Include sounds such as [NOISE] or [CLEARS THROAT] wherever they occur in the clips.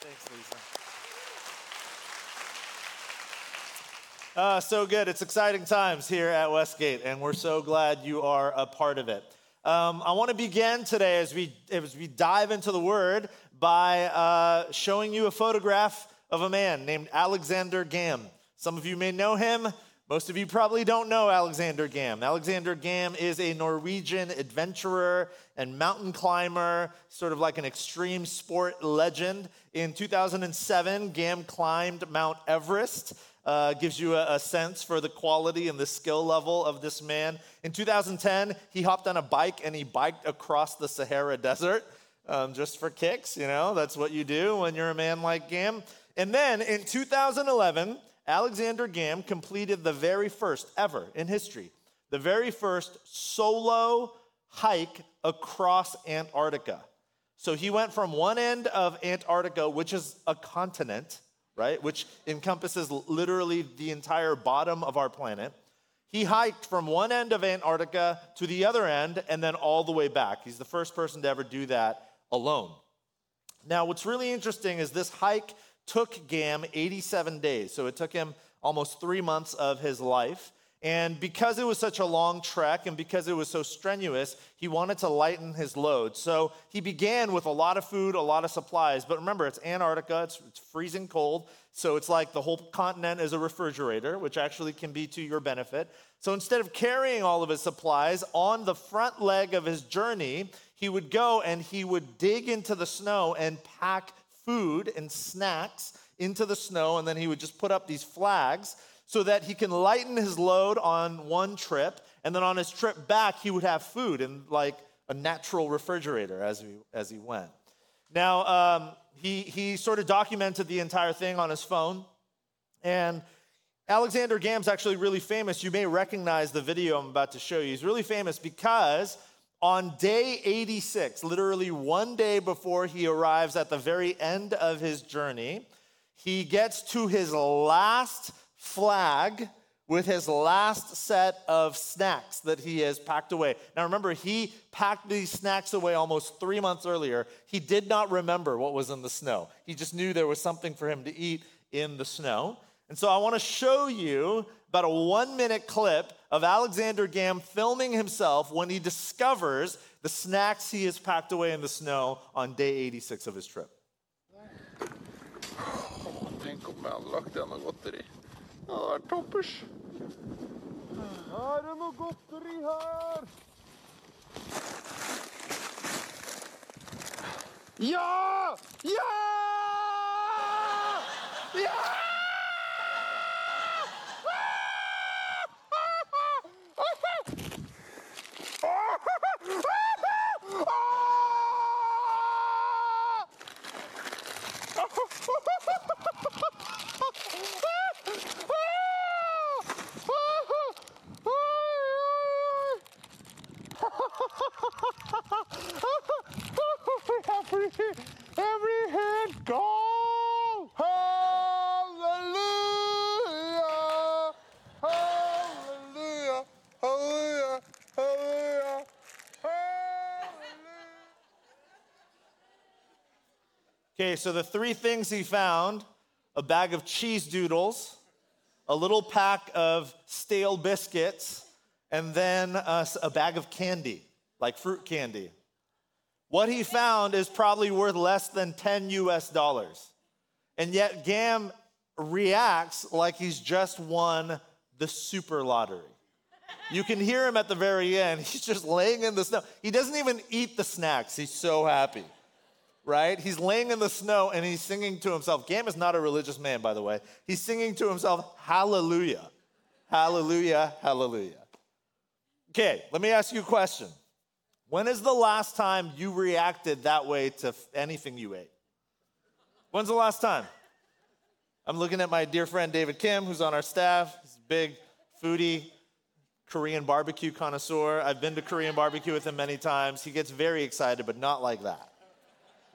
thanks, Lisa. Uh, so good. It's exciting times here at Westgate, and we're so glad you are a part of it. Um, I want to begin today as we, as we dive into the Word by uh, showing you a photograph of a man named Alexander Gam. Some of you may know him. Most of you probably don't know Alexander Gam. Alexander Gam is a Norwegian adventurer and mountain climber, sort of like an extreme sport legend. In 2007, Gam climbed Mount Everest uh, gives you a, a, sense for the quality and the skill level of this man. In 2010, he hopped on a bike and he biked across the Sahara Desert um, just for kicks. You know, that's what you do when you're a man like Gam. And then in 2011, Alexander Gam completed the very first ever in history, the very first solo hike across Antarctica. So he went from one end of Antarctica, which is a continent, right, which encompasses literally the entire bottom of our planet. He hiked from one end of Antarctica to the other end and then all the way back. He's the first person to ever do that alone. Now, what's really interesting is this hike took Gam 87 days. So it took him almost three months of his life. And because it was such a long trek and because it was so strenuous, he wanted to lighten his load. So he began with a lot of food, a lot of supplies. But remember, it's Antarctica, it's, it's, freezing cold. So it's like the whole continent is a refrigerator, which actually can be to your benefit. So instead of carrying all of his supplies on the front leg of his journey, he would go and he would dig into the snow and pack food and snacks into the snow. And then he would just put up these flags so that he can lighten his load on one trip, and then on his trip back, he would have food in like a natural refrigerator as he, as he went. Now, um, he, he sort of documented the entire thing on his phone, and Alexander Gam's actually really famous. You may recognize the video I'm about to show you. He's really famous because on day 86, literally one day before he arrives at the very end of his journey, he gets to his last flag with his last set of snacks that he has packed away. Now remember, he packed these snacks away almost three months earlier. He did not remember what was in the snow, he just knew there was something for him to eat in the snow. And so I want to show you about a one minute clip of Alexander Gam filming himself when he discovers the snacks he has packed away in the snow on day 86 of his trip. Tänk om jag hade lagt i något godteri. Det hadde vært toppers. Er det noe godteri her? Ja! Ja! Ja! [LAUGHS] Okay, so the three things he found a bag of cheese doodles, a little pack of stale biscuits, and then uh, a, a bag of candy, like fruit candy. What he found is probably worth less than 10 US dollars. And yet, Gam reacts like he's just won the super lottery. You can hear him at the very end. [LAUGHS] He's just laying in the snow. He doesn't even eat the snacks, he's so happy right? He's laying in the snow and he's singing to himself. Gam is not a religious man, by the way. He's singing to himself, Hallelujah, Hallelujah, Hallelujah. Okay, let me ask you a question. When is the last time you reacted that way to anything you ate? When's the last time? I'm looking at my dear friend David Kim, who's on our staff. He's a big foodie, Korean barbecue connoisseur. I've been to Korean barbecue with him many times. He gets very excited, but not like that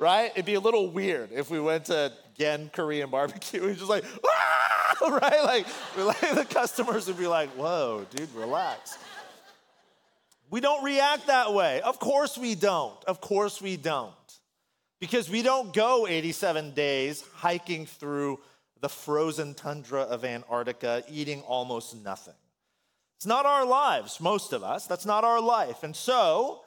right? It'd be a little weird if we went to Gen Korean barbecue. [LAUGHS] He's just like, ah! [LAUGHS] right? Like, like [LAUGHS] the customers would be like, whoa, dude, relax. We don't react that way. Of course we don't. Of course we don't. because we don't go 87 days hiking through the frozen tundra of Antarctica, eating almost nothing. It's not our lives, most of us. That's not our life. And so,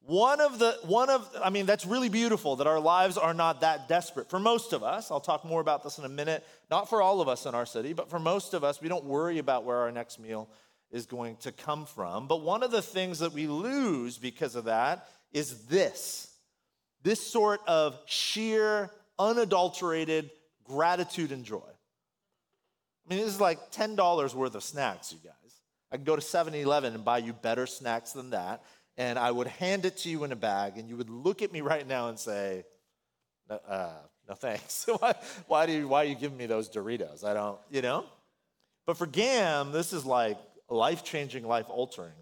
one of the, one of, I mean, that's really beautiful that our lives are not that desperate. For most of us, I'll talk more about this in a minute, not for all of us in our city, but for most of us, we don't worry about where our next meal is going to come from. But one of the things that we lose because of that is this this sort of sheer, unadulterated gratitude and joy. I mean, this is like $10 worth of snacks, you guys. I could go to 7 Eleven and buy you better snacks than that and I would hand it to you in a bag, and you would look at me right now and say, "No, uh, no thanks. [LAUGHS] why, why do you, why are you giving me those Doritos? I don't, you know." But for Gam, this is like life changing, life altering.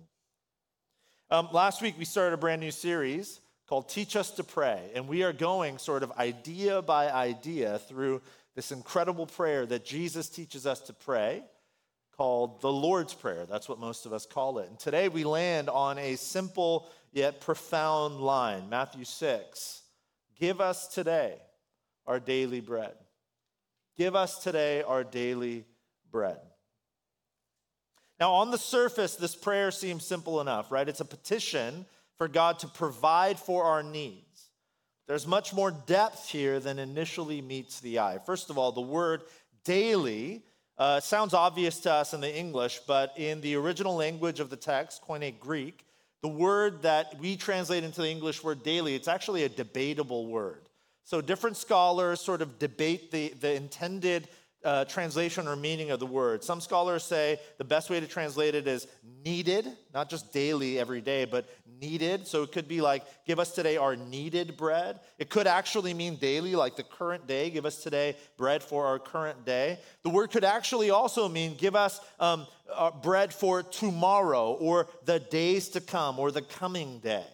Um, last week we started a brand new series called "Teach Us to Pray," and we are going sort of idea by idea through this incredible prayer that Jesus teaches us to pray called the Lord's Prayer. That's what most of us call it. And today we land on a simple yet profound line Matthew 6 Give us today our daily bread. Give us today our daily bread. Now, on the surface, this prayer seems simple enough, right? It's a petition for God to provide for our needs. There's much more depth here than initially meets the eye. First of all, the word daily uh, sounds obvious to us in the English, but in the original language of the text, Koine Greek, the word that we translate into the English word daily, it's actually a debatable word. So different scholars sort of debate the, the intended uh, translation or meaning of the word. Some scholars say the best way to translate it is needed, not just daily every day, but needed. So it could be like, give us today our needed bread. It could actually mean daily, like the current day. Give us today bread for our current day. The word could actually also mean give us um, uh, bread for tomorrow or the days to come or the coming day.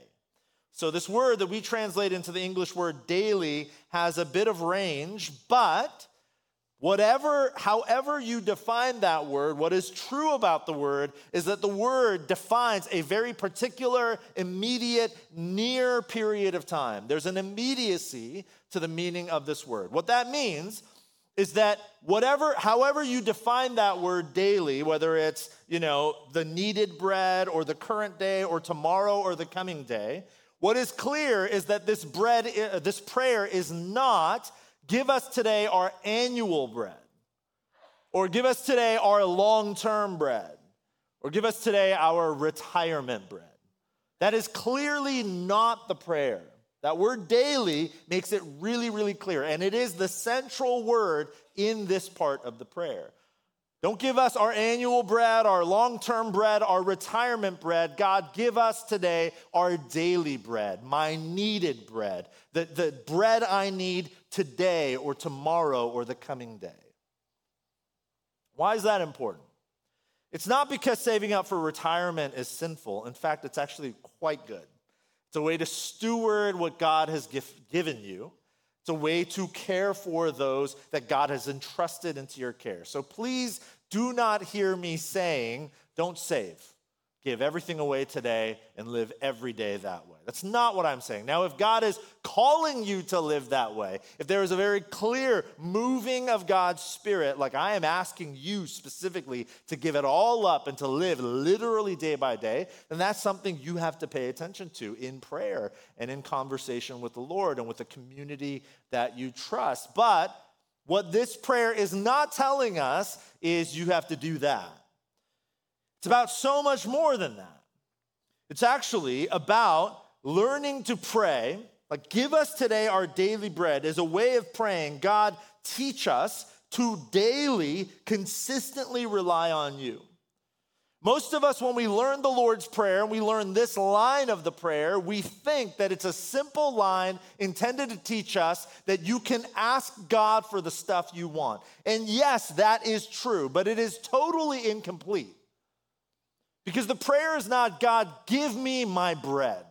So, this word that we translate into the English word daily has a bit of range, but Whatever, however you define that word, what is true about the word is that the word defines a very particular, immediate, near period of time. There's an immediacy to the meaning of this word. What that means is that whatever, however you define that word daily, whether it's, you know, the needed bread or the current day or tomorrow or the coming day, what is clear is that this bread, uh, this prayer is not Give us today our annual bread, or give us today our long term bread, or give us today our retirement bread. That is clearly not the prayer. That word daily makes it really, really clear, and it is the central word in this part of the prayer. Don't give us our annual bread, our long term bread, our retirement bread. God, give us today our daily bread, my needed bread, the, the bread I need today or tomorrow or the coming day. Why is that important? It's not because saving up for retirement is sinful. In fact, it's actually quite good. It's a way to steward what God has given you. It's a way to care for those that God has entrusted into your care. So please do not hear me saying, don't save. Give everything away today and live every day that way. That's not what I'm saying. Now, if God is calling you to live that way, if there is a very clear moving of God's Spirit, like I am asking you specifically to give it all up and to live literally day by day, then that's something you have to pay attention to in prayer and in conversation with the Lord and with the community that you trust. But what this prayer is not telling us is you have to do that. It's about so much more than that. It's actually about learning to pray, like give us today our daily bread, as a way of praying, God, teach us to daily, consistently rely on you. Most of us, when we learn the Lord's Prayer and we learn this line of the prayer, we think that it's a simple line intended to teach us that you can ask God for the stuff you want. And yes, that is true, but it is totally incomplete. Because the prayer is not, God, give me my bread.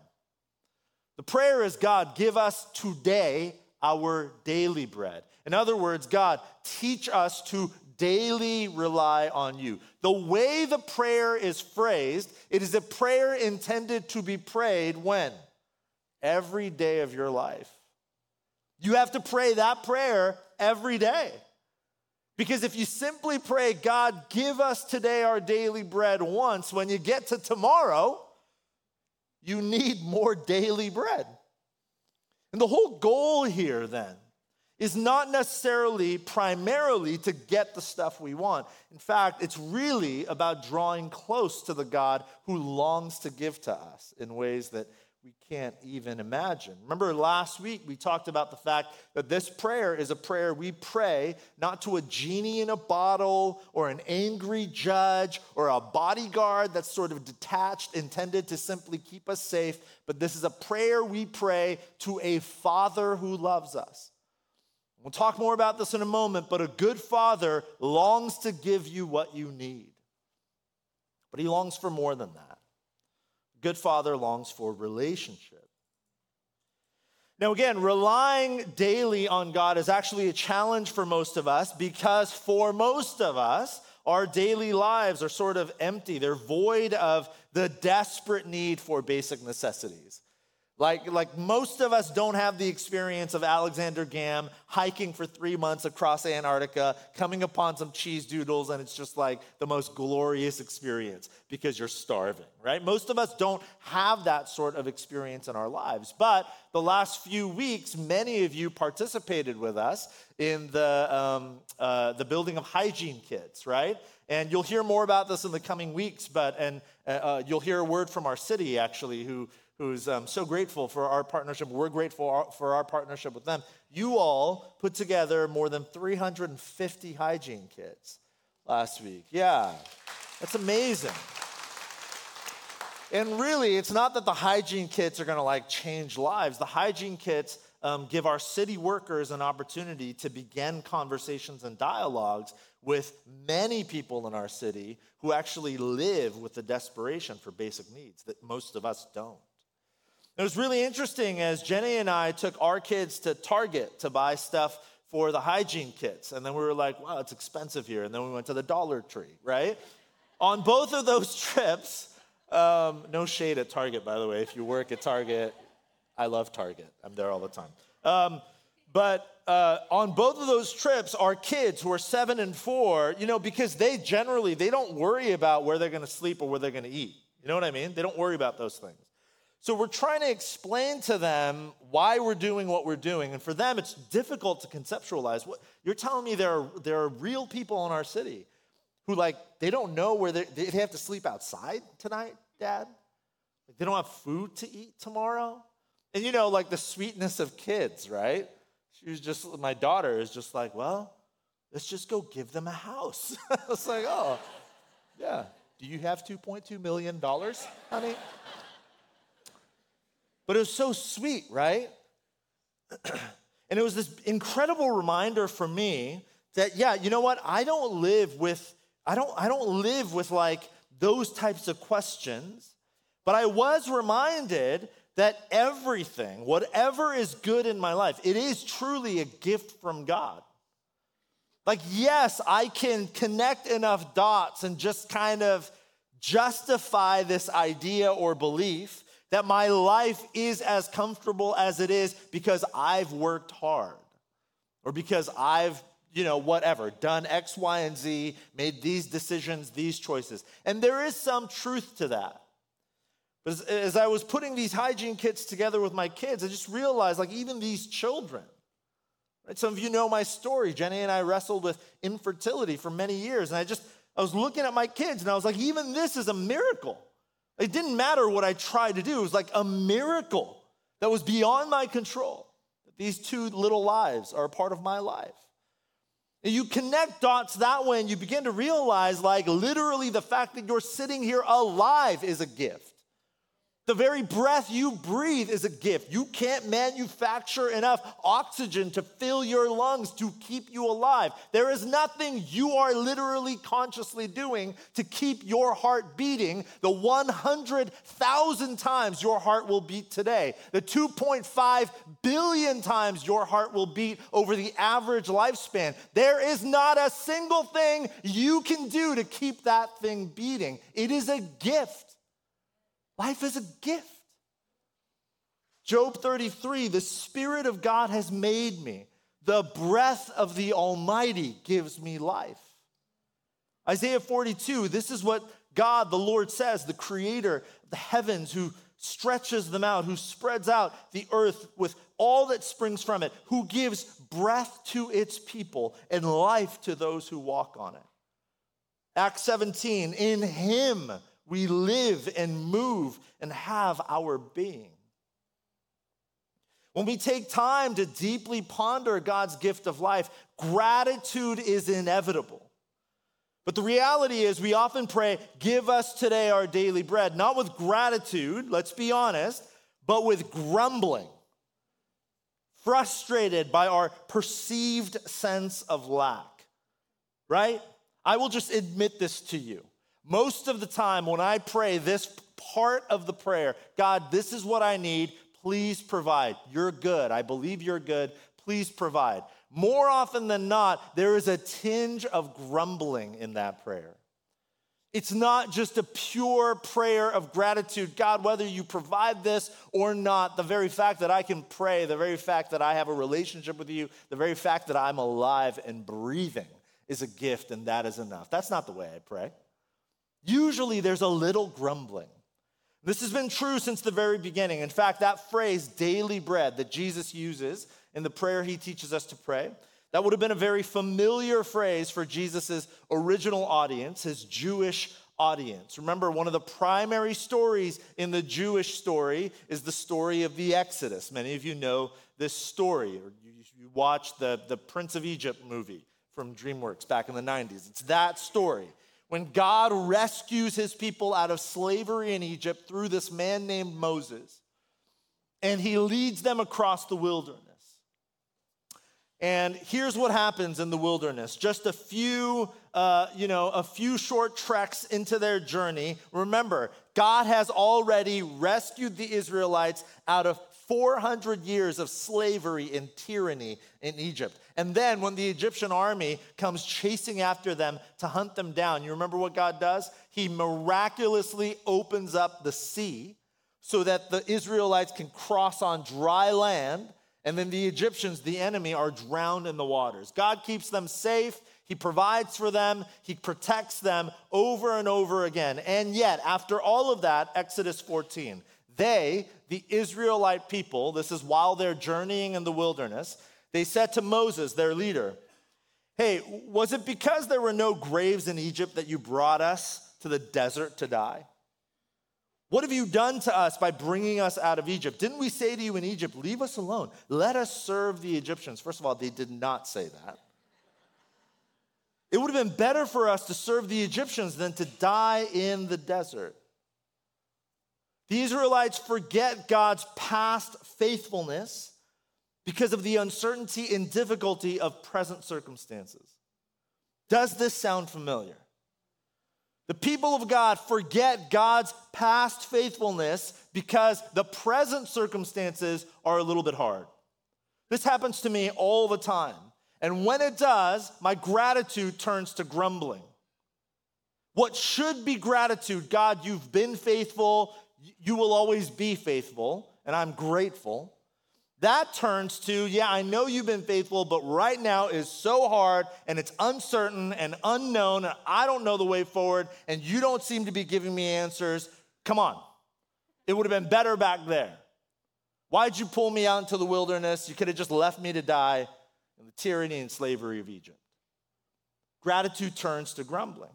The prayer is, God, give us today our daily bread. In other words, God, teach us to daily rely on you. The way the prayer is phrased, it is a prayer intended to be prayed when? Every day of your life. You have to pray that prayer every day. Because if you simply pray, God, give us today our daily bread once, when you get to tomorrow, you need more daily bread. And the whole goal here then is not necessarily primarily to get the stuff we want. In fact, it's really about drawing close to the God who longs to give to us in ways that we can't even imagine. Remember last week we talked about the fact that this prayer is a prayer we pray not to a genie in a bottle or an angry judge or a bodyguard that's sort of detached, intended to simply keep us safe, but this is a prayer we pray to a father who loves us. We'll talk more about this in a moment, but a good father longs to give you what you need. But he longs for more than that good father longs for relationship. Now, again, relying daily on God is actually a challenge for most of us because for most of us, our daily lives are sort of empty. They're void of the desperate need for basic necessities. Like, like most of us don't have the experience of Alexander Gam hiking for three months across Antarctica, coming upon some cheese doodles, and it's just like the most glorious experience because you're starving, right? Most of us don't have that sort of experience in our lives. But the last few weeks, many of you participated with us in the, um, uh, the building of hygiene kits, right? And you'll hear more about this in the coming weeks, but and uh, uh you'll hear a word from our city actually, who who's um, so grateful for our partnership. We're grateful for our partnership with them. You all put together more than 350 hygiene kits last week. Yeah, that's amazing. And really, it's not that the hygiene kits are gonna like change lives. The hygiene kits um, give our city workers an opportunity to begin conversations and dialogues with many people in our city who actually live with the desperation for basic needs that most of us don't. It was really interesting as Jenny and I took our kids to Target to buy stuff for the hygiene kits. And then we were like, wow, it's expensive here. And then we went to the Dollar Tree, right? On both of those [LAUGHS] trips, um, no shade at Target, by the way. If you work at Target, I love Target. I'm there all the time. Um, but uh, on both of those trips, our kids who are seven and four, you know, because they generally they don't worry about where they're going to sleep or where they're going to eat. You know what I mean? They don't worry about those things. So we're trying to explain to them why we're doing what we're doing. And for them, it's difficult to conceptualize. What, you're telling me there are, there are real people in our city who, like, they don't know where they, they have to sleep outside tonight, Dad? Like, they don't have food to eat tomorrow? And you know, like the sweetness of kids, right? She was just, my daughter is just like, well, let's just go give them a house. [LAUGHS] I was like, oh, yeah. Do you have $2.2 million, honey? But it was so sweet, right? [CLEARS THROAT] and it was this incredible reminder for me that yeah, you know what? I don't live with I don't I don't live with like those types of questions, but I was reminded that everything, whatever is good in my life, it is truly a gift from God. Like, yes, I can connect enough dots and just kind of justify this idea or belief that my life is as comfortable as it is because I've worked hard or because I've, you know, whatever, done X, Y, and Z, made these decisions, these choices. And there is some truth to that. But as, as I was putting these hygiene kits together with my kids, I just realized like even these children, right? Some of you know my story. Jenny and I wrestled with infertility for many years. And I just, I was looking at my kids and I was like, even this is a miracle. It didn't matter what I tried to do. It was like a miracle that was beyond my control. These two little lives are a part of my life. And you connect dots that way and you begin to realize, like, literally, the fact that you're sitting here alive is a gift. The very breath you breathe is a gift. You can't manufacture enough oxygen to fill your lungs to keep you alive. There is nothing you are literally consciously doing to keep your heart beating the 100,000 times your heart will beat today, the 2.5 billion times your heart will beat over the average lifespan. There is not a single thing you can do to keep that thing beating. It is a gift. Life is a gift. Job 33, the Spirit of God has made me. The breath of the Almighty gives me life. Isaiah 42, this is what God, the Lord, says, the creator of the heavens, who stretches them out, who spreads out the earth with all that springs from it, who gives breath to its people and life to those who walk on it. Acts 17, in him we live and move and have our being. When we take time to deeply ponder God's gift of life, gratitude is inevitable. But the reality is, we often pray, Give us today our daily bread, not with gratitude, let's be honest, but with grumbling, frustrated by our perceived sense of lack, right? I will just admit this to you. Most of the time, when I pray this part of the prayer, God, this is what I need, please provide. You're good. I believe you're good. Please provide. More often than not, there is a tinge of grumbling in that prayer. It's not just a pure prayer of gratitude. God, whether you provide this or not, the very fact that I can pray, the very fact that I have a relationship with you, the very fact that I'm alive and breathing is a gift, and that is enough. That's not the way I pray. Usually there's a little grumbling. This has been true since the very beginning. In fact, that phrase, daily bread, that Jesus uses in the prayer he teaches us to pray, that would have been a very familiar phrase for Jesus' original audience, his Jewish audience. Remember, one of the primary stories in the Jewish story is the story of the Exodus. Many of you know this story, or you watched the, the Prince of Egypt movie from DreamWorks back in the 90s. It's that story when God rescues his people out of slavery in Egypt through this man named Moses, and he leads them across the wilderness. And here's what happens in the wilderness. Just a few, uh, you know, a few short treks into their journey. Remember, God has already rescued the Israelites out of 400 years of slavery and tyranny in Egypt. And then when the Egyptian army comes chasing after them to hunt them down, you remember what God does? He miraculously opens up the sea so that the Israelites can cross on dry land. And then the Egyptians, the enemy, are drowned in the waters. God keeps them safe. He provides for them. He protects them over and over again. And yet, after all of that, Exodus 14, they, the Israelite people, this is while they're journeying in the wilderness, they said to Moses, their leader, Hey, was it because there were no graves in Egypt that you brought us to the desert to die? What have you done to us by bringing us out of Egypt? Didn't we say to you in Egypt, Leave us alone, let us serve the Egyptians? First of all, they did not say that. It would have been better for us to serve the Egyptians than to die in the desert. The Israelites forget God's past faithfulness because of the uncertainty and difficulty of present circumstances. Does this sound familiar? The people of God forget God's past faithfulness because the present circumstances are a little bit hard. This happens to me all the time. And when it does, my gratitude turns to grumbling. What should be gratitude, God, you've been faithful, you will always be faithful, and I'm grateful. That turns to, yeah, I know you've been faithful, but right now is so hard and it's uncertain and unknown, and I don't know the way forward, and you don't seem to be giving me answers. Come on. It would have been better back there. Why'd you pull me out into the wilderness? You could have just left me to die in the tyranny and slavery of Egypt. Gratitude turns to grumbling.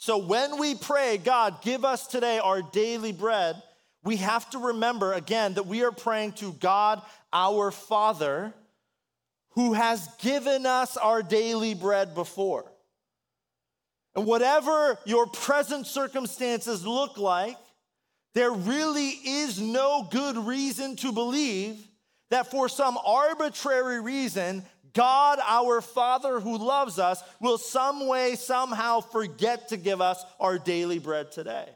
So when we pray, God, give us today our daily bread, we have to remember again that we are praying to God, our Father, who has given us our daily bread before. And whatever your present circumstances look like, there really is no good reason to believe that for some arbitrary reason, God, our Father who loves us, will some way, somehow forget to give us our daily bread today.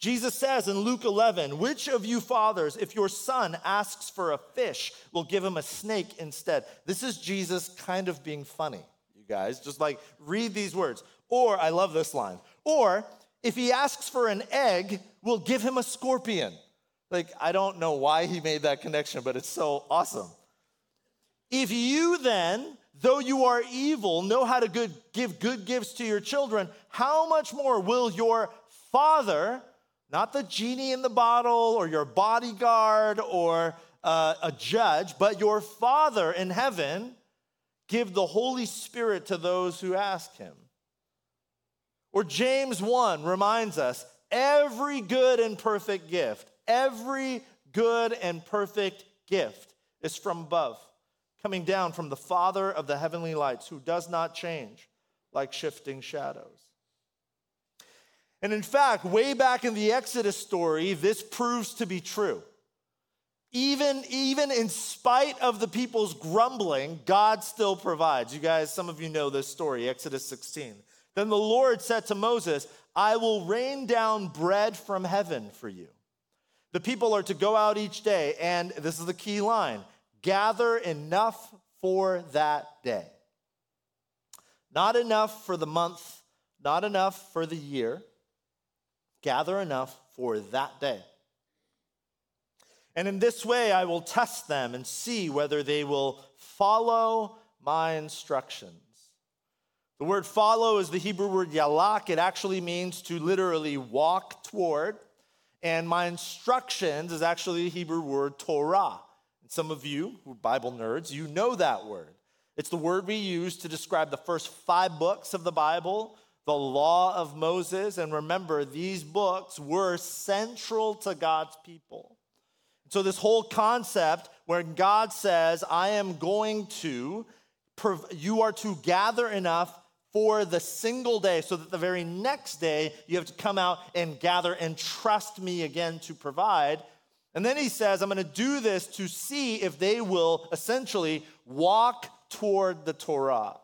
Jesus says in Luke 11, Which of you fathers, if your son asks for a fish, will give him a snake instead? This is Jesus kind of being funny, you guys. Just like read these words. Or, I love this line. Or, if he asks for an egg, we'll give him a scorpion. Like, I don't know why he made that connection, but it's so awesome. If you then, though you are evil, know how to good, give good gifts to your children, how much more will your Father, not the genie in the bottle or your bodyguard or uh, a judge, but your Father in heaven, give the Holy Spirit to those who ask him? Or James 1 reminds us every good and perfect gift, every good and perfect gift is from above coming down from the Father of the heavenly lights, who does not change like shifting shadows. And in fact, way back in the Exodus story, this proves to be true. Even, even in spite of the people's grumbling, God still provides. You guys, some of you know this story, Exodus 16. Then the Lord said to Moses, I will rain down bread from heaven for you. The people are to go out each day, and this is the key line gather enough for that day. Not enough for the month, not enough for the year. Gather enough for that day. And in this way, I will test them and see whether they will follow my instructions. The word follow is the Hebrew word yalak. It actually means to literally walk toward. And my instructions is actually the Hebrew word Torah. Some of you, who are Bible nerds, you know that word. It's the word we use to describe the first five books of the Bible, the law of Moses. And remember, these books were central to God's people. So, this whole concept where God says, I am going to, you are to gather enough for the single day so that the very next day you have to come out and gather and trust me again to provide. And then he says, I'm going to do this to see if they will essentially walk toward the Torah.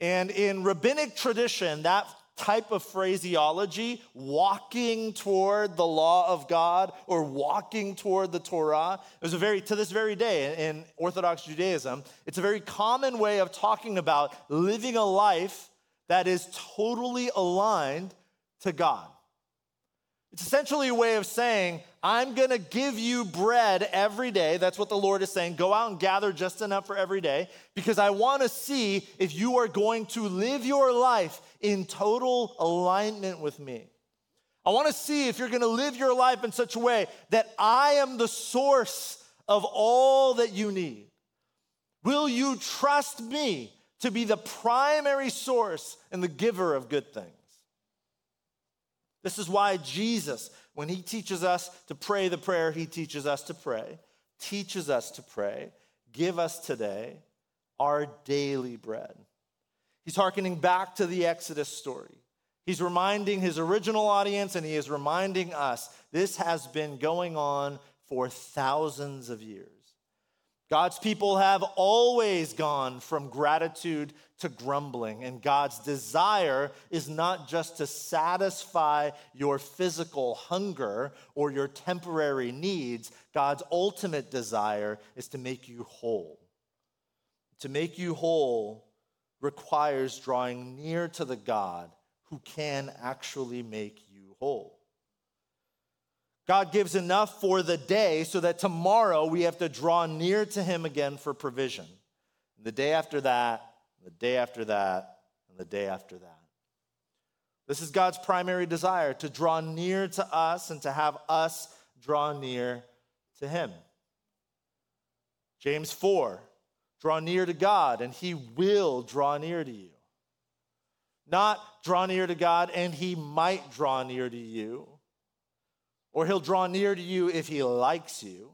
And in rabbinic tradition, that type of phraseology, walking toward the law of God or walking toward the Torah, is a very, to this very day in Orthodox Judaism, it's a very common way of talking about living a life that is totally aligned to God. It's essentially a way of saying, I'm going to give you bread every day. That's what the Lord is saying. Go out and gather just enough for every day because I want to see if you are going to live your life in total alignment with me. I want to see if you're going to live your life in such a way that I am the source of all that you need. Will you trust me to be the primary source and the giver of good things? This is why Jesus, when he teaches us to pray the prayer he teaches us to pray, teaches us to pray, give us today our daily bread. He's hearkening back to the Exodus story. He's reminding his original audience and he is reminding us this has been going on for thousands of years. God's people have always gone from gratitude to grumbling, and God's desire is not just to satisfy your physical hunger or your temporary needs. God's ultimate desire is to make you whole. To make you whole requires drawing near to the God who can actually make you whole. God gives enough for the day so that tomorrow we have to draw near to Him again for provision. The day after that, the day after that, and the day after that. This is God's primary desire to draw near to us and to have us draw near to Him. James 4 draw near to God, and He will draw near to you. Not draw near to God, and He might draw near to you or he'll draw near to you if he likes you.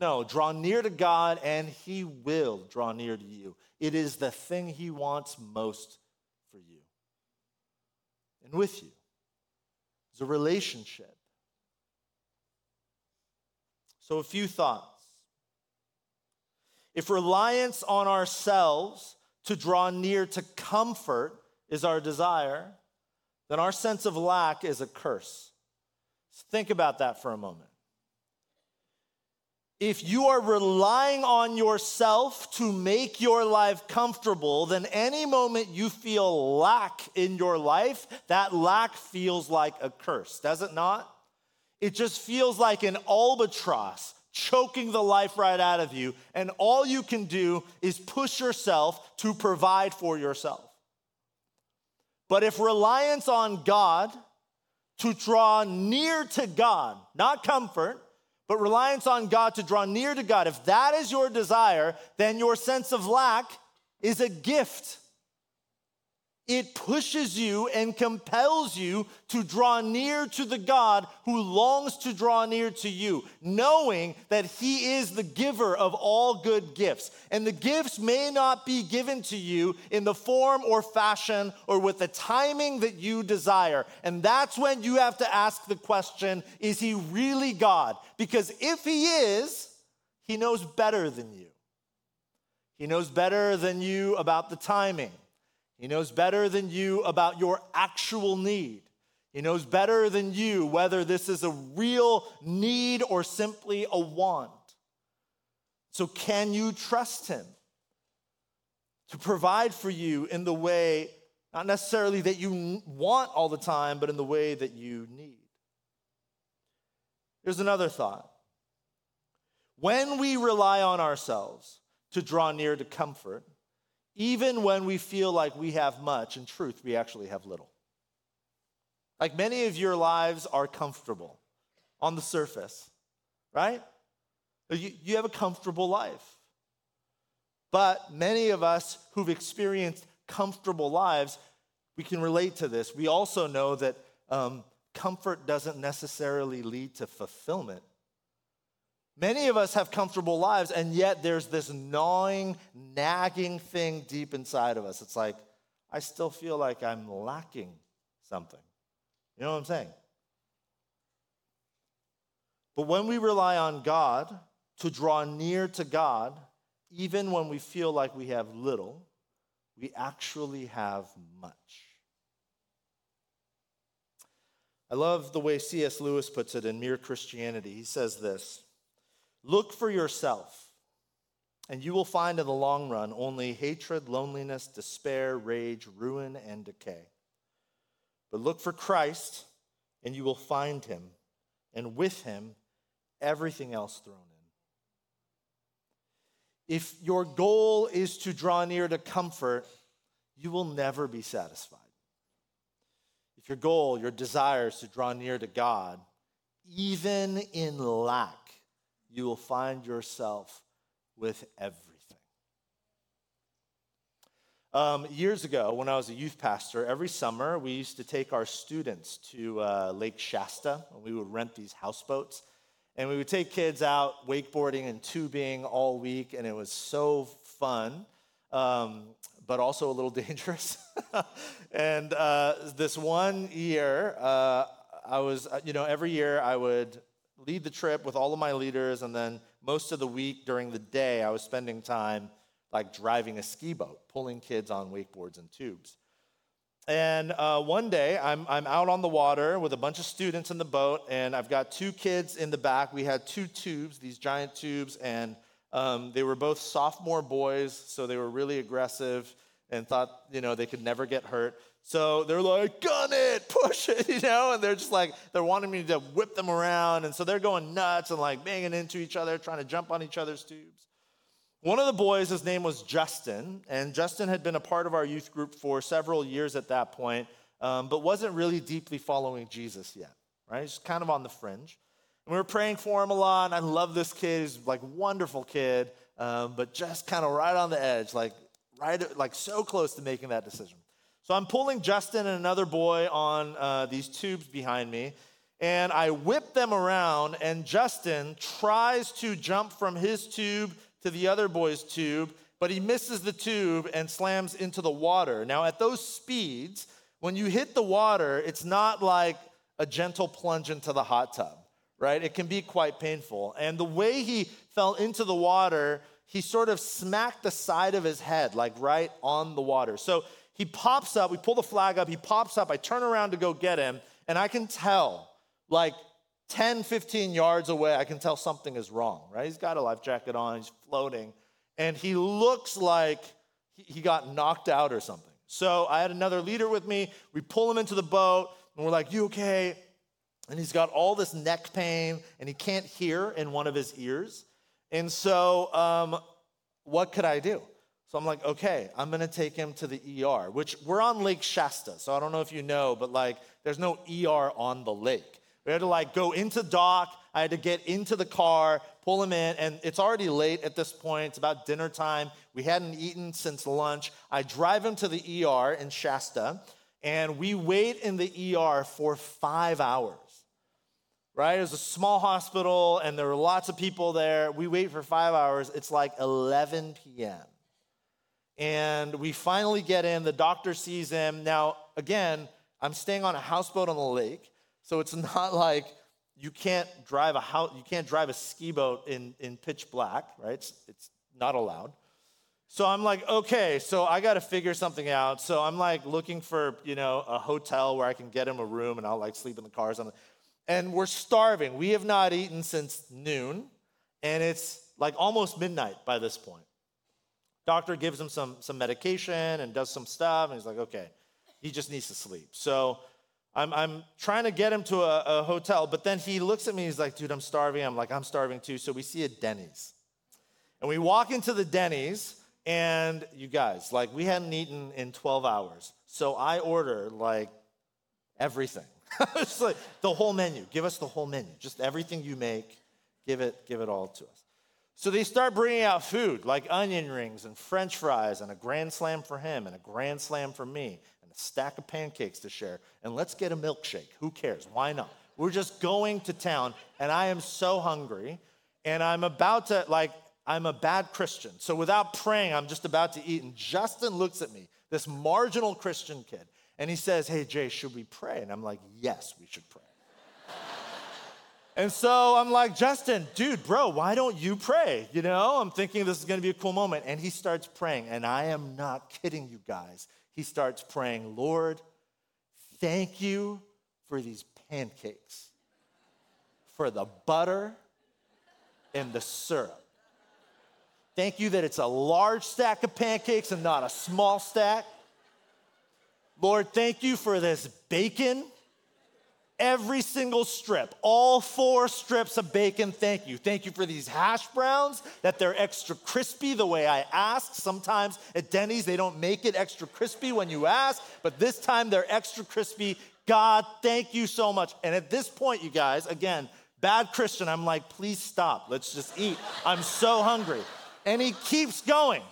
No, draw near to God and he will draw near to you. It is the thing he wants most for you and with you. It's a relationship. So, a few thoughts. If reliance on ourselves to draw near to comfort is our desire, then our sense of lack is a curse. Think about that for a moment. If you are relying on yourself to make your life comfortable, then any moment you feel lack in your life, that lack feels like a curse, does it not? It just feels like an albatross choking the life right out of you, and all you can do is push yourself to provide for yourself. But if reliance on God to draw near to God, not comfort, but reliance on God to draw near to God, if that is your desire, then your sense of lack is a gift it pushes you and compels you to draw near to the God who longs to draw near to you, knowing that He is the giver of all good gifts. And the gifts may not be given to you in the form or fashion or with the timing that you desire. And that's when you have to ask the question is He really God? Because if He is, He knows better than you. He knows better than you about the timing. He knows better than you about your actual need. He knows better than you whether this is a real need or simply a want. So, can you trust Him to provide for you in the way, not necessarily that you want all the time, but in the way that you need? Here's another thought. When we rely on ourselves to draw near to comfort, even when we feel like we have much, in truth, we actually have little. Like many of your lives are comfortable on the surface, right? You, you have a comfortable life. But many of us who've experienced comfortable lives, we can relate to this. We also know that um, comfort doesn't necessarily lead to fulfillment. Many of us have comfortable lives, and yet there's this gnawing, nagging thing deep inside of us. It's like, I still feel like I'm lacking something. You know what I'm saying? But when we rely on God to draw near to God, even when we feel like we have little, we actually have much. I love the way C.S. Lewis puts it in Mere Christianity. He says this Look for yourself, and you will find in the long run only hatred, loneliness, despair, rage, ruin, and decay. But look for Christ, and you will find him, and with him, everything else thrown in. If your goal is to draw near to comfort, you will never be satisfied. If your goal, your desire is to draw near to God, even in lack, you will find yourself with everything. Um, years ago, when I was a youth pastor, every summer we used to take our students to uh, Lake Shasta, and we would rent these houseboats. And we would take kids out wakeboarding and tubing all week, and it was so fun, um, but also a little [LAUGHS] dangerous. [LAUGHS] and uh, this one year, uh, I was, uh, you know, every year I would lead the trip with all of my leaders, and then most of the week during the day, I was spending time like driving a ski boat, pulling kids on wakeboards and tubes. And uh, one day, I'm, I'm out on the water with a bunch of students in the boat, and I've got two kids in the back. We had two tubes, these giant tubes, and um, they were both sophomore boys, so they were really aggressive and thought, you know, they could never get hurt. So they're like, gun it, push it, [LAUGHS] you know, and they're just like, they're wanting me to whip them around. And so they're going nuts and like banging into each other, trying to jump on each other's tubes. One of the boys, his name was Justin, and Justin had been a part of our youth group for several years at that point, um, but wasn't really deeply following Jesus yet, right? He's kind of on the fringe. And we were praying for him a lot, and I love this kid. He's like wonderful kid, um, but just kind of right on the edge, like right, like so close to making that decision. So I'm pulling Justin and another boy on uh, these tubes behind me, and I whip them around, and Justin tries to jump from his tube to the other boy's tube, but he misses the tube and slams into the water. Now, at those speeds, when you hit the water, it's not like a gentle plunge into the hot tub, right? It can be quite painful. And the way he fell into the water, he sort of smacked the side of his head, like right on the water. So he pops up, we pull the flag up, he pops up, I turn around to go get him, and I can tell, like, 10, 15 yards away, I can tell something is wrong, right? He's got a life jacket on, he's floating, and he looks like he got knocked out or something. So I had another leader with me. We pull him into the boat, and we're like, You okay? And he's got all this neck pain, and he can't hear in one of his ears. And so, um, what could I do? So I'm like, okay, I'm gonna take him to the ER, which we're on Lake Shasta. So I don't know if you know, but like, there's no ER on the lake. We had to like go into dock. I had to get into the car, pull him in, and it's already late at this point. It's about dinner time. We hadn't eaten since lunch. I drive him to the ER in Shasta, and we wait in the ER for five hours. Right? It was a small hospital, and there were lots of people there. We wait for five hours. It's like 11 p.m. And we finally get in. The doctor sees him. Now, again, I'm staying on a houseboat on the lake. So it's [LAUGHS] not like you can't drive a house, you can't drive a ski boat in, in pitch black, right? It's, it's not allowed. So I'm like, okay, so I got to figure something out. So I'm like looking for, you know, a hotel where I can get him a room and I'll like sleep in the cars. And we're starving. We have not eaten since noon, and it's like almost midnight by this point. Doctor gives him some, some medication and does some stuff, and he's like, okay, he just needs to sleep. So I'm, I'm trying to get him to a, a hotel, but then he looks at me, he's like, dude, I'm starving. I'm like, I'm starving too. So we see a Denny's. And we walk into the Denny's, and you guys, like, we hadn't eaten in 12 hours. So I order, like, everything. [LAUGHS] like the whole menu. Give us the whole menu. Just everything you make, give it, give it all to us. So they start bringing out food like onion rings and french fries and a grand slam for him and a grand slam for me and a stack of pancakes to share, and let's get a milkshake. Who cares? Why not? We're just going to town, and I am so hungry, and I'm about to, like, I'm a bad Christian. So without praying, I'm just about to eat. And Justin looks at me, this marginal Christian kid, and he says, Hey, Jay, should we pray? And I'm like, Yes, we should pray. and so I'm like, Justin, dude, bro, why don't you pray? You know, I'm thinking this is gonna be a cool moment. And he starts praying, and I am not kidding you guys he starts praying, Lord, thank you for these pancakes, for the butter and the syrup. Thank you that it's a large stack of pancakes and not a small stack. Lord, thank you for this bacon every single strip, all four strips of bacon. Thank you. Thank you for these hash browns, that they're extra crispy the way I asked. Sometimes at Denny's, they don't make it extra crispy when you ask, but this time they're extra crispy. God, thank you so much. And at this point, you guys, again, bad Christian, I'm like, please stop. Let's just eat. I'm so hungry. And he keeps going.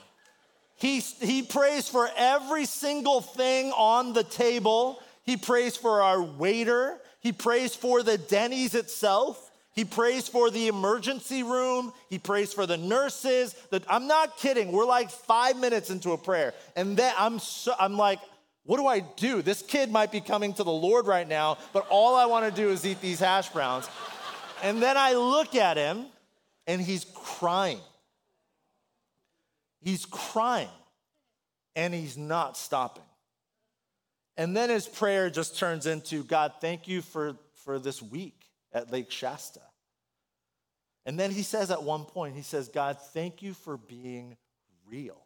He, he prays for every single thing on the table. He prays for our waiter. He prays for the Denny's itself. He prays for the emergency room. He prays for the nurses. The, I'm not kidding. We're like five minutes into a prayer. And then I'm, so, I'm like, what do I do? This kid might be coming to the Lord right now, but all I want to do is eat these hash browns. And then I look at him and he's crying. He's crying and he's not stopping. And then his prayer just turns into God, thank you for, for this week at Lake Shasta. And then he says at one point, he says, God, thank you for being real.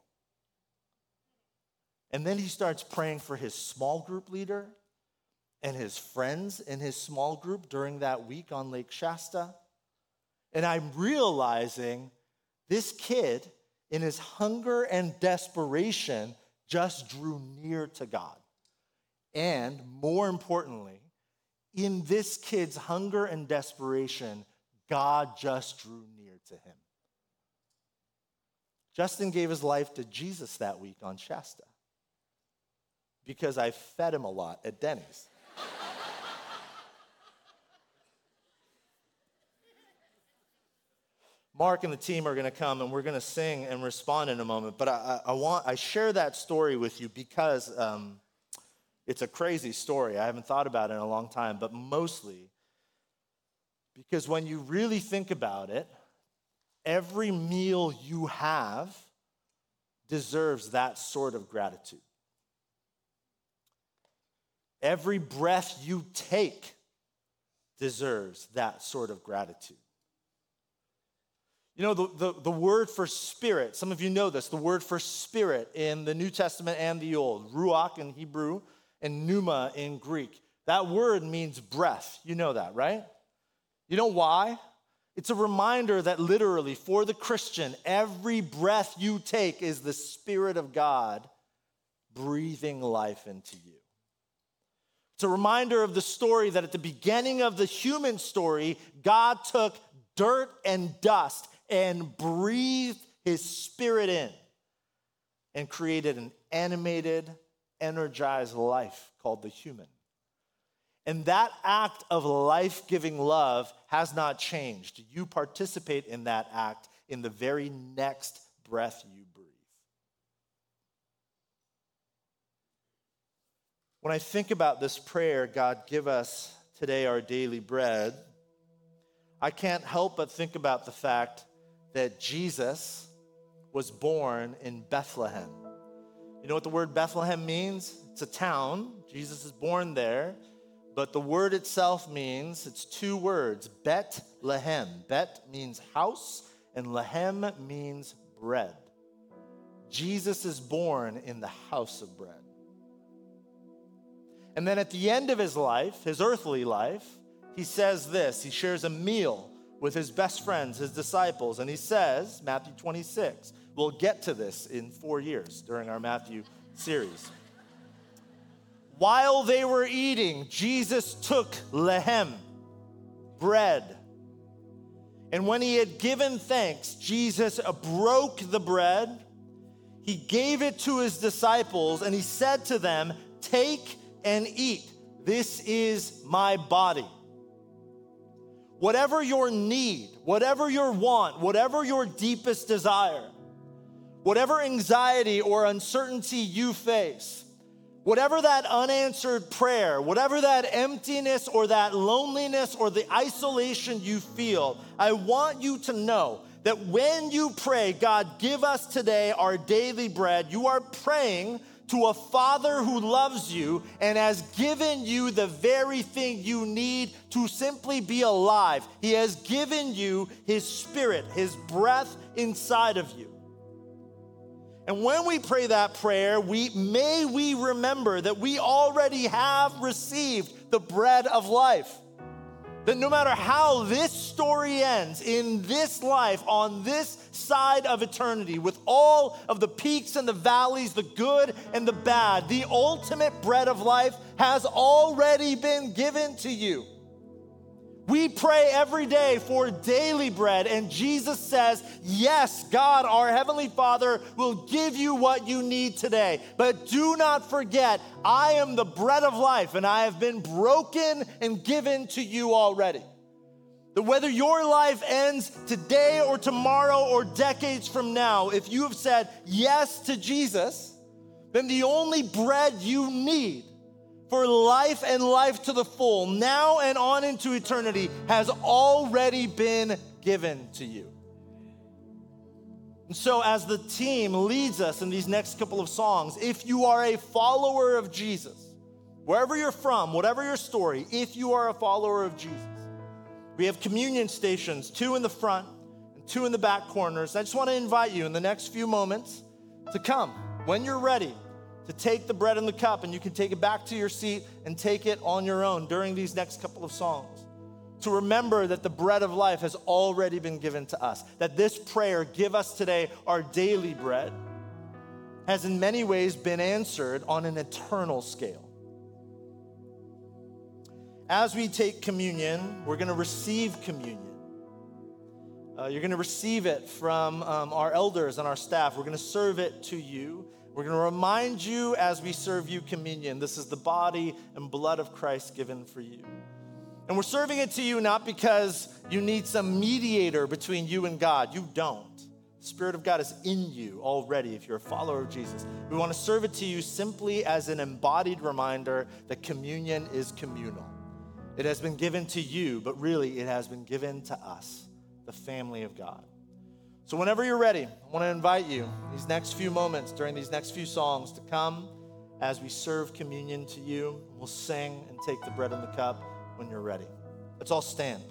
And then he starts praying for his small group leader and his friends in his small group during that week on Lake Shasta. And I'm realizing this kid, in his hunger and desperation, just drew near to God. And more importantly, in this kid's hunger and desperation, God just drew near to him. Justin gave his life to Jesus that week on Shasta because I fed him a lot at Denny's. Mark and the team are going to come and we're going to sing and respond in a moment. But I, I, want I share that story with you because um, it's a crazy story. I haven't thought about it in a long time, but mostly because when you really think about it, every meal you have deserves that sort of gratitude. Every breath you take deserves that sort of gratitude. You know, the, the, the, word for spirit, some of you know this, the word for spirit in the New Testament and the Old, ruach in Hebrew and pneuma in Greek. That word means breath. You know that, right? You know why? It's a reminder that literally, for the Christian, every breath you take is the Spirit of God breathing life into you. It's a reminder of the story that at the beginning of the human story, God took dirt and dust and breathed his spirit in and created an animated, energized life called the human. And that act of life giving love has not changed. You participate in that act in the very next breath you breathe. When I think about this prayer, God, give us today our daily bread, I can't help but think about the fact that Jesus was born in Bethlehem. You know what the word Bethlehem means? It's a town. Jesus is born there. But the word itself means, it's two words, Bet Lehem. Bet means house, and Lehem means bread. Jesus is born in the house of bread. And then at the end of his life, his earthly life, he says this. He shares a meal with his best friends, his disciples. And he says, Matthew 26, we'll get to this in four years during our Matthew series. While they were eating, Jesus took lehem, bread. And when he had given thanks, Jesus broke the bread. He gave it to his disciples and he said to them, Take and eat. This is my body. Whatever your need, whatever your want, whatever your deepest desire, whatever anxiety or uncertainty you face, whatever that unanswered prayer, whatever that emptiness or that loneliness or the isolation you feel, I want you to know that when you pray, God, give us today our daily bread, you are praying to a Father who loves you and has given you the very thing you need to simply be alive. He has given you His Spirit, His breath inside of you. And when we pray that prayer, we may we remember that we already have received the bread of life. That no matter how this story ends in this life, on this side of eternity, with all of the peaks and the valleys, the good and the bad, the ultimate bread of life has already been given to you. We pray every day for daily bread, and Jesus says, Yes, God, our Heavenly Father, will give you what you need today. But do not forget, I am the bread of life, and I have been broken and given to you already. That whether your life ends today or tomorrow or decades from now, if you have said yes to Jesus, then the only bread you need for life and life to the full, now and on into eternity, has already been given to you. And so, as the team leads us in these next couple of songs, if you are a follower of Jesus, wherever you're from, whatever your story, if you are a follower of Jesus, we have communion stations, two in the front and two in the back corners. I just want to invite you in the next few moments to come when you're ready to take the bread and the cup, and you can take it back to your seat and take it on your own during these next couple of songs. To remember that the bread of life has already been given to us, that this prayer, give us today our daily bread, has in many ways been answered on an eternal scale. As we take communion, we're to receive communion. Uh, you're going to receive it from um, our elders and our staff. We're going to serve it to you. We're going to remind you as we serve you communion this is the body and blood of Christ given for you. And we're serving it to you not because you need some mediator between you and God. You don't. The Spirit of God is in you already if you're a follower of Jesus. We want to serve it to you simply as an embodied reminder that communion is communal. It has been given to you, but really it has been given to us, the family of God. So, whenever you're ready, I want to invite you these next few moments during these next few songs to come as we serve communion to you. We'll sing and take the bread and the cup when you're ready. Let's all stand.